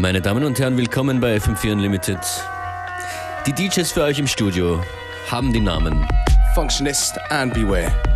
Meine Damen und Herren, willkommen bei FM4 Unlimited. Die DJs für euch im Studio haben die Namen Functionist and Beware.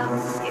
While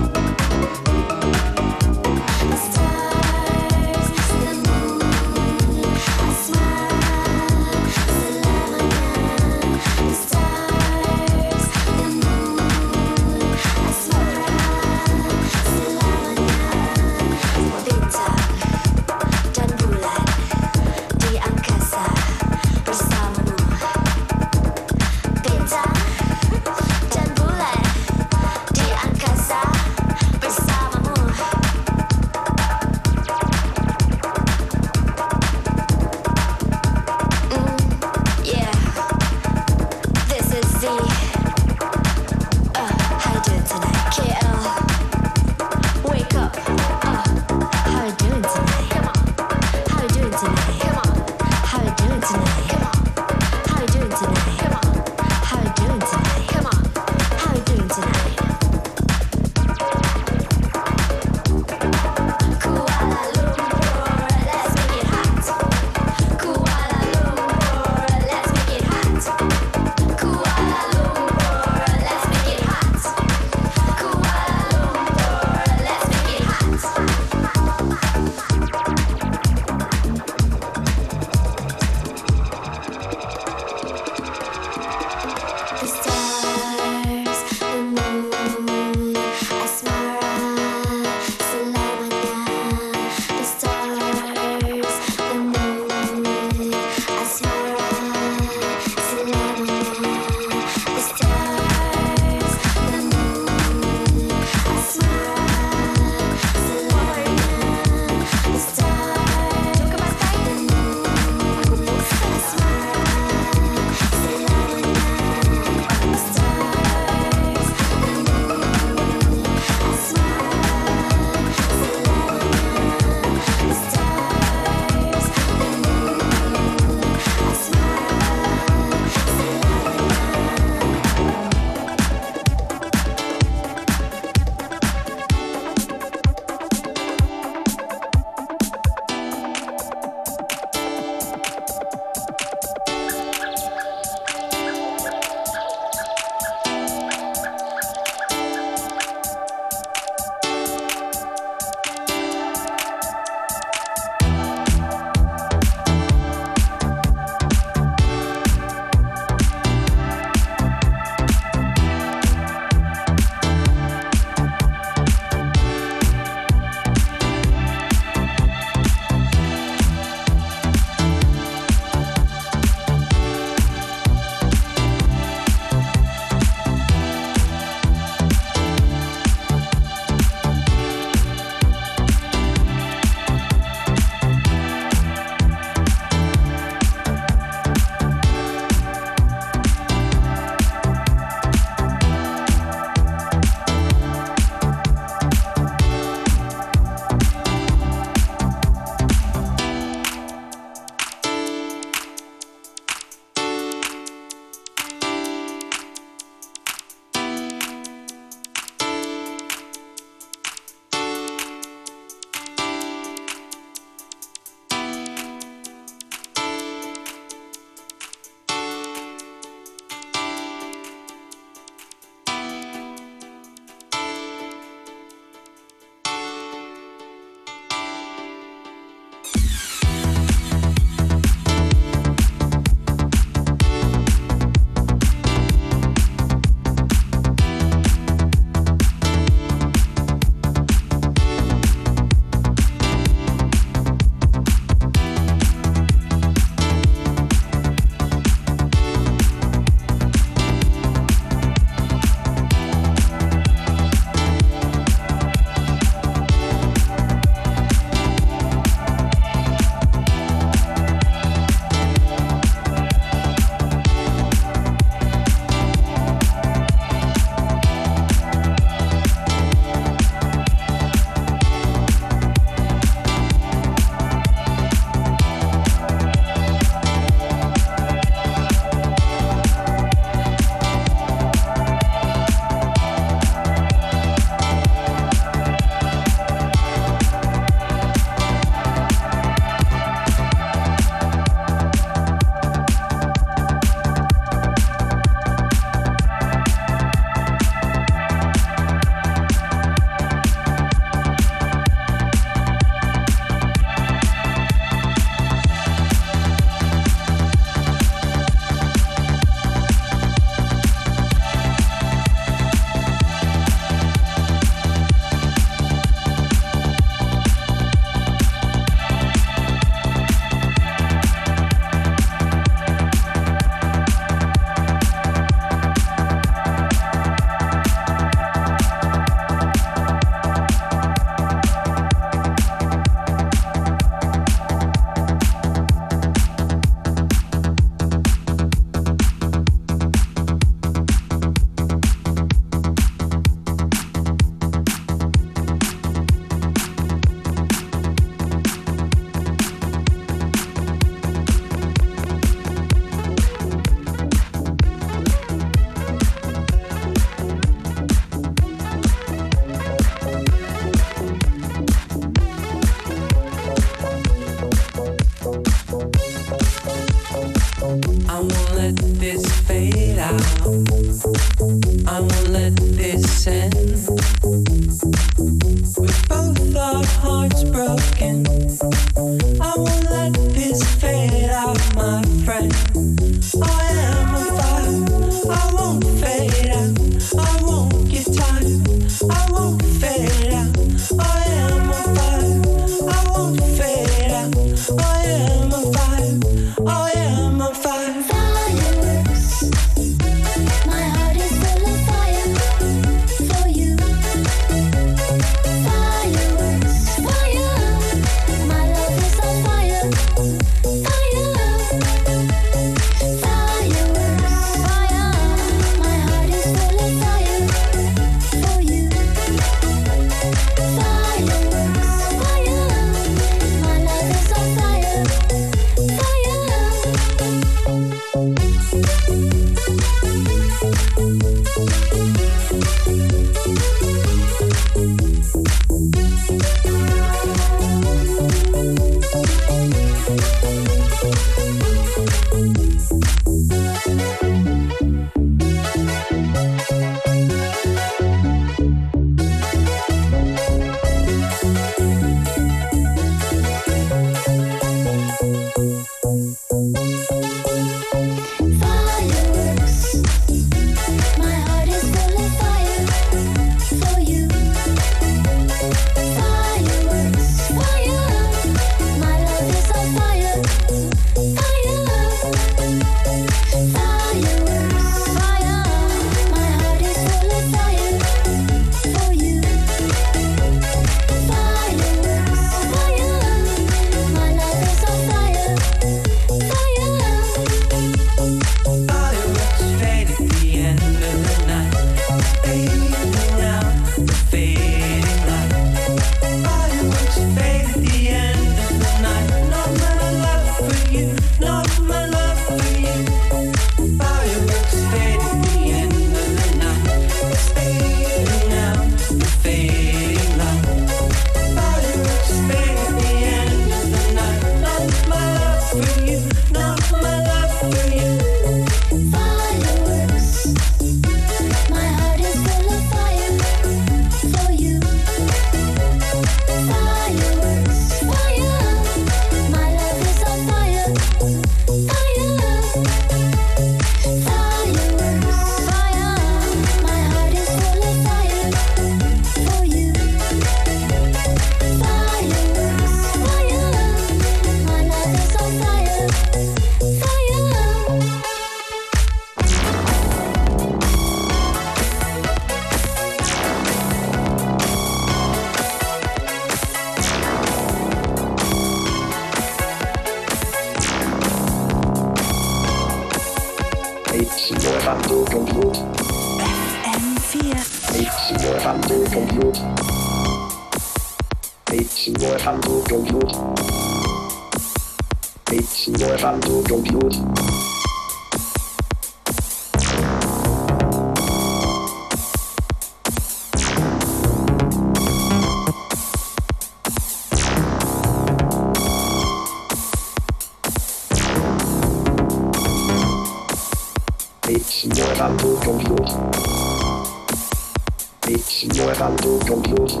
Explorando Compute.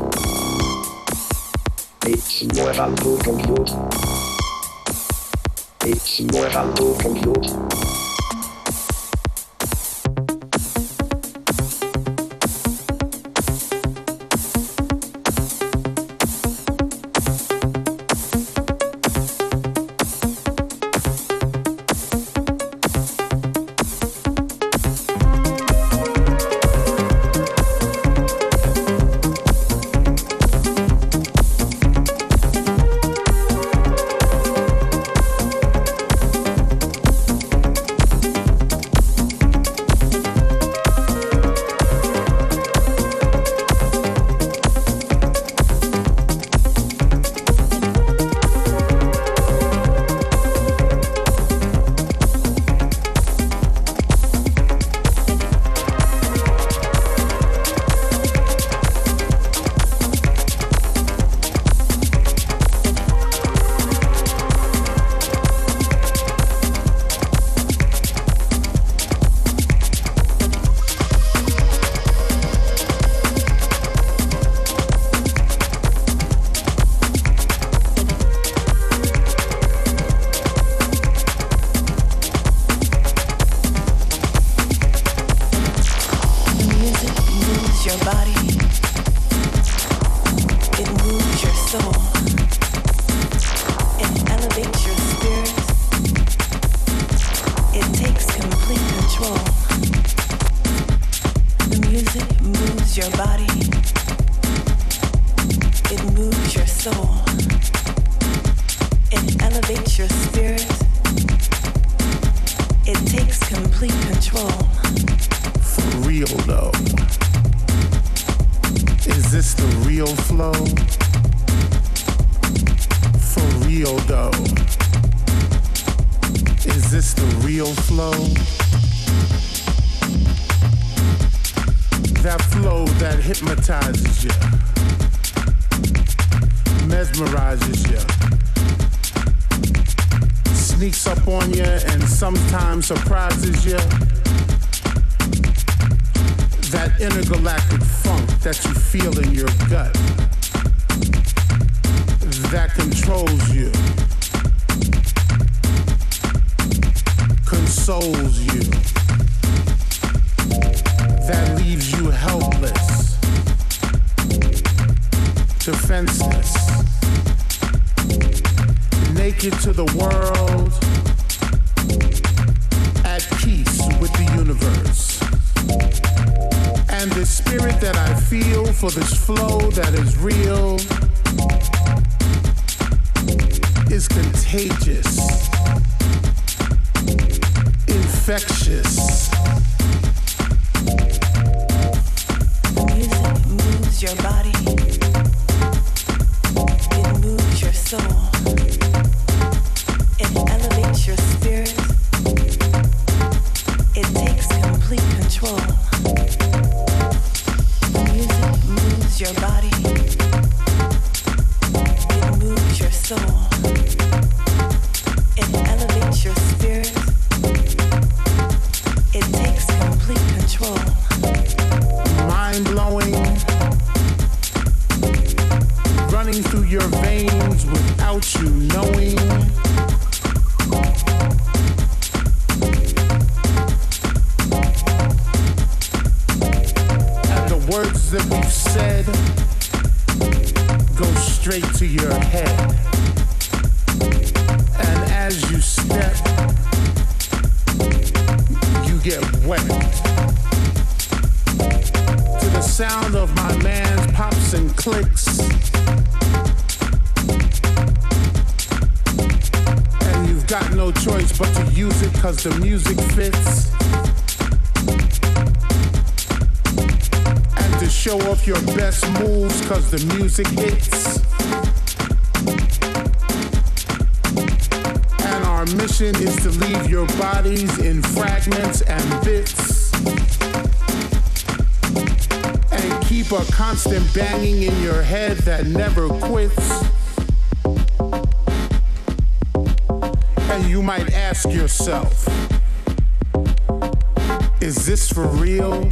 Explorando Compute. Explorando Compute. Thank you. the music fits. And to show off your best moves cause the music hits. And our mission is to leave your bodies in fragments and bits. And keep a constant banging in your head that never quits. you might ask yourself, is this for real?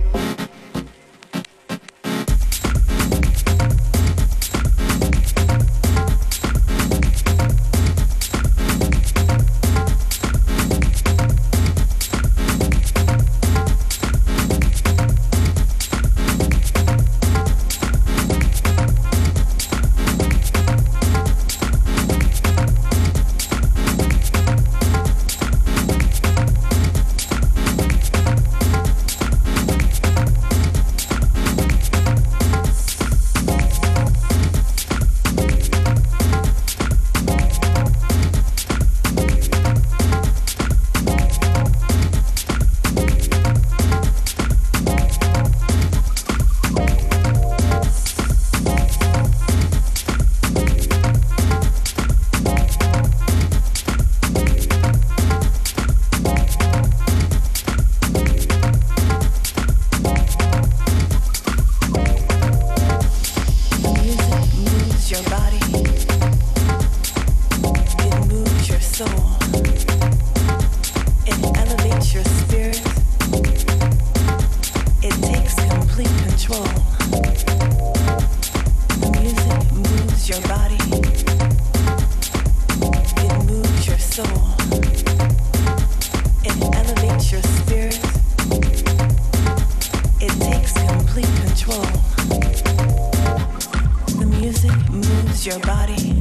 your body,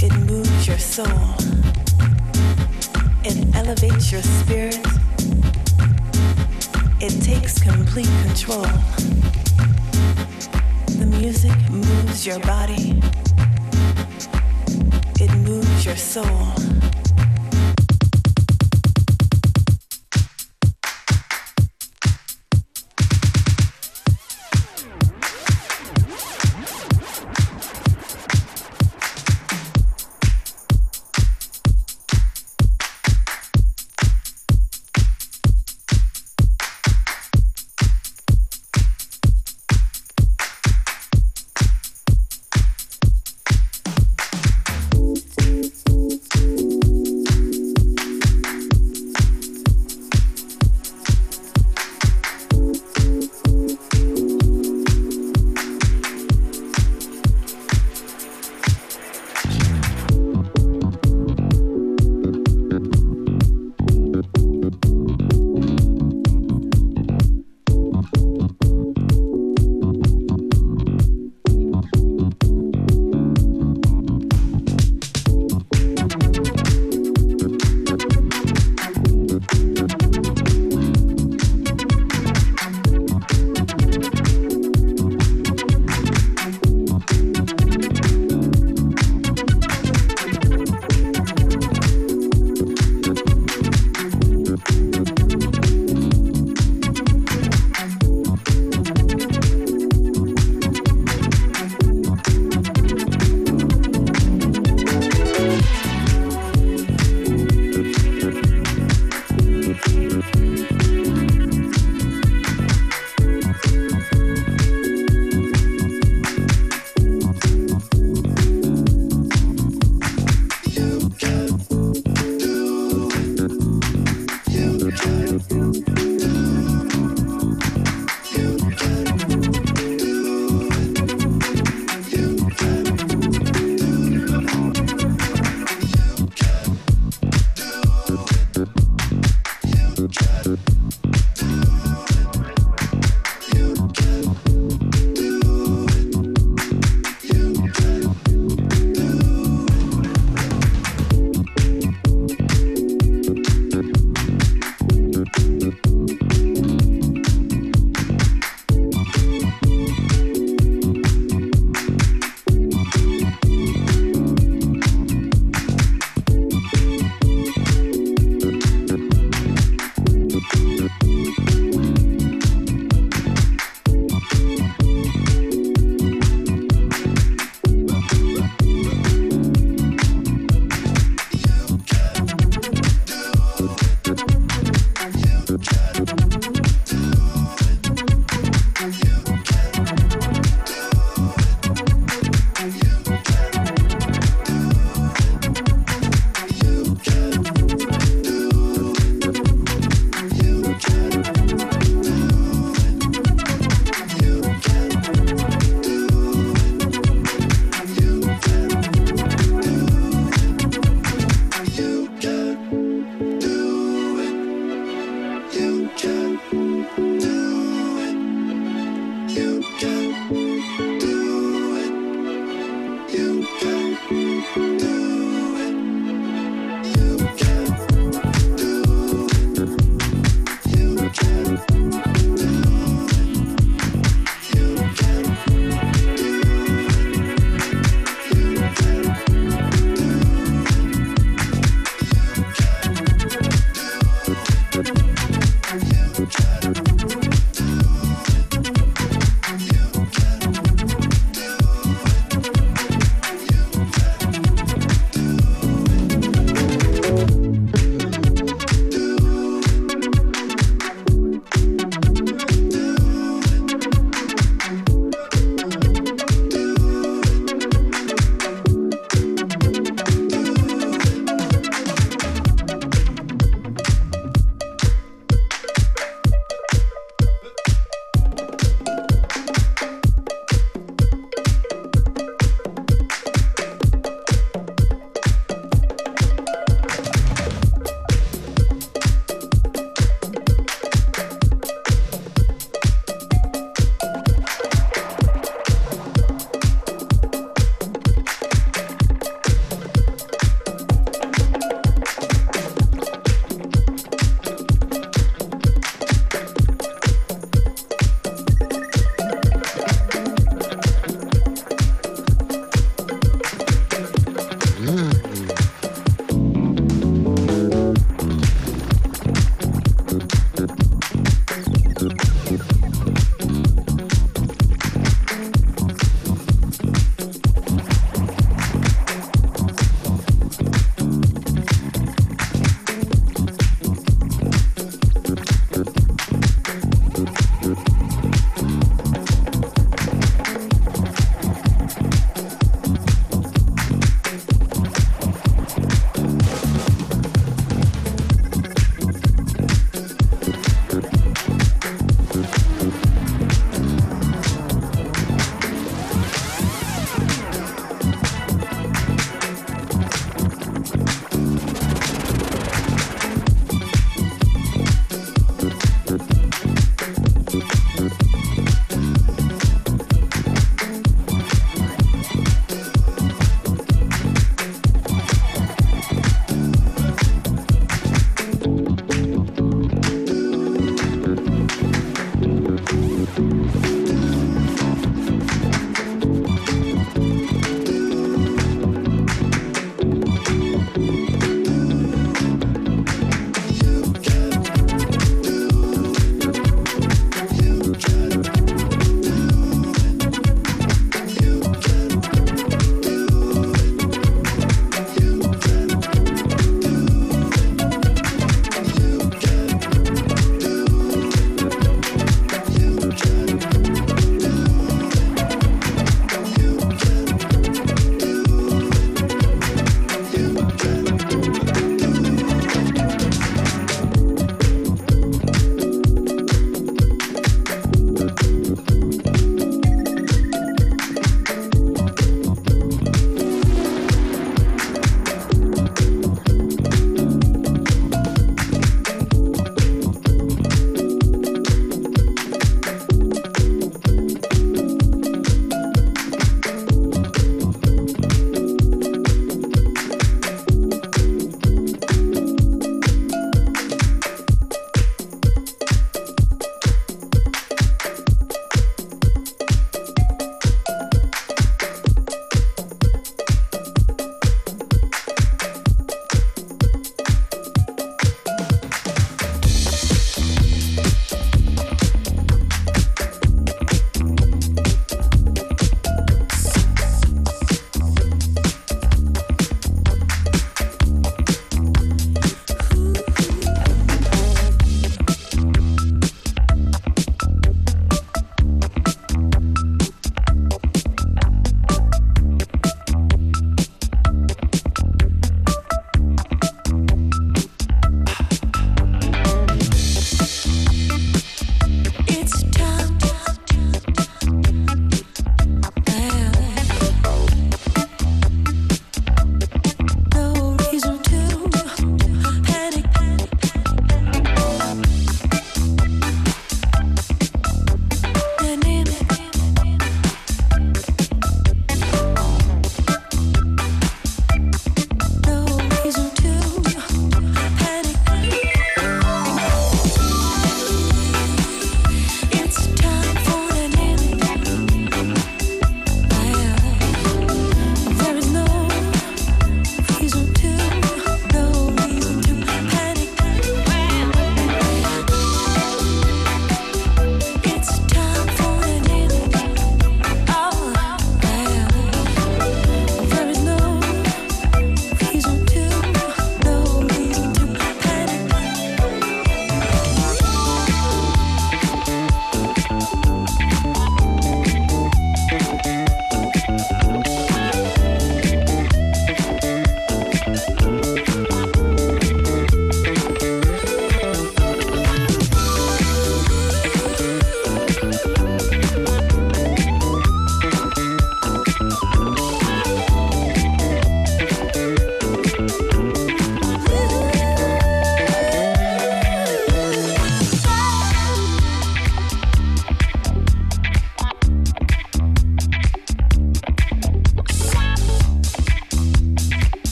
it moves your soul, it elevates your spirit, it takes complete control. The music moves your body, it moves your soul.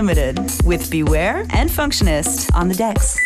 FM4 Unlimited with Beware and Functionist on the decks.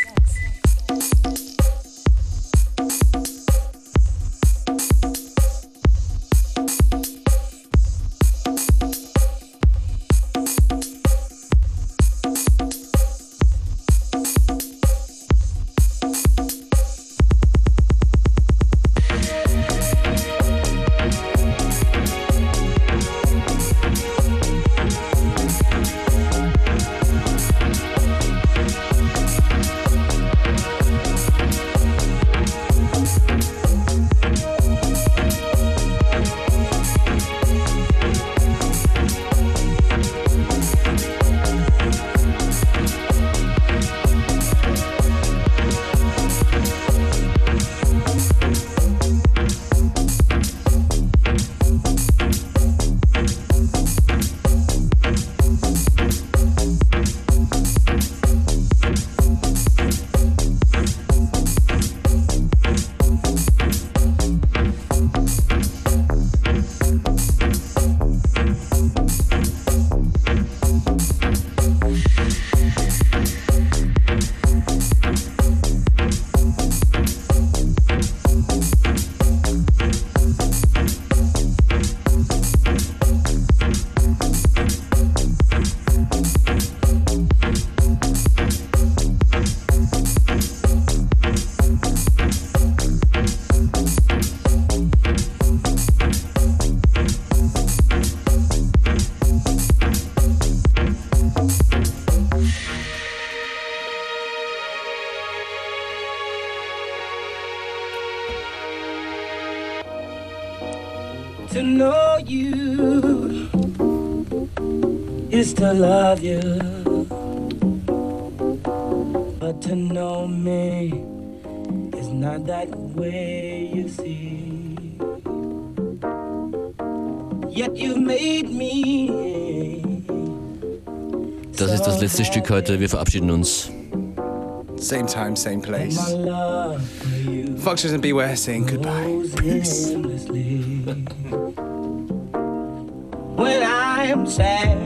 Love you, but to know me is not that way, you see. Yet you made me. Das ist das letzte Stück heute. Wir verabschieden uns. Same time, same place. love for you Functionist and Beware saying goodbye. Peace. When I'm sad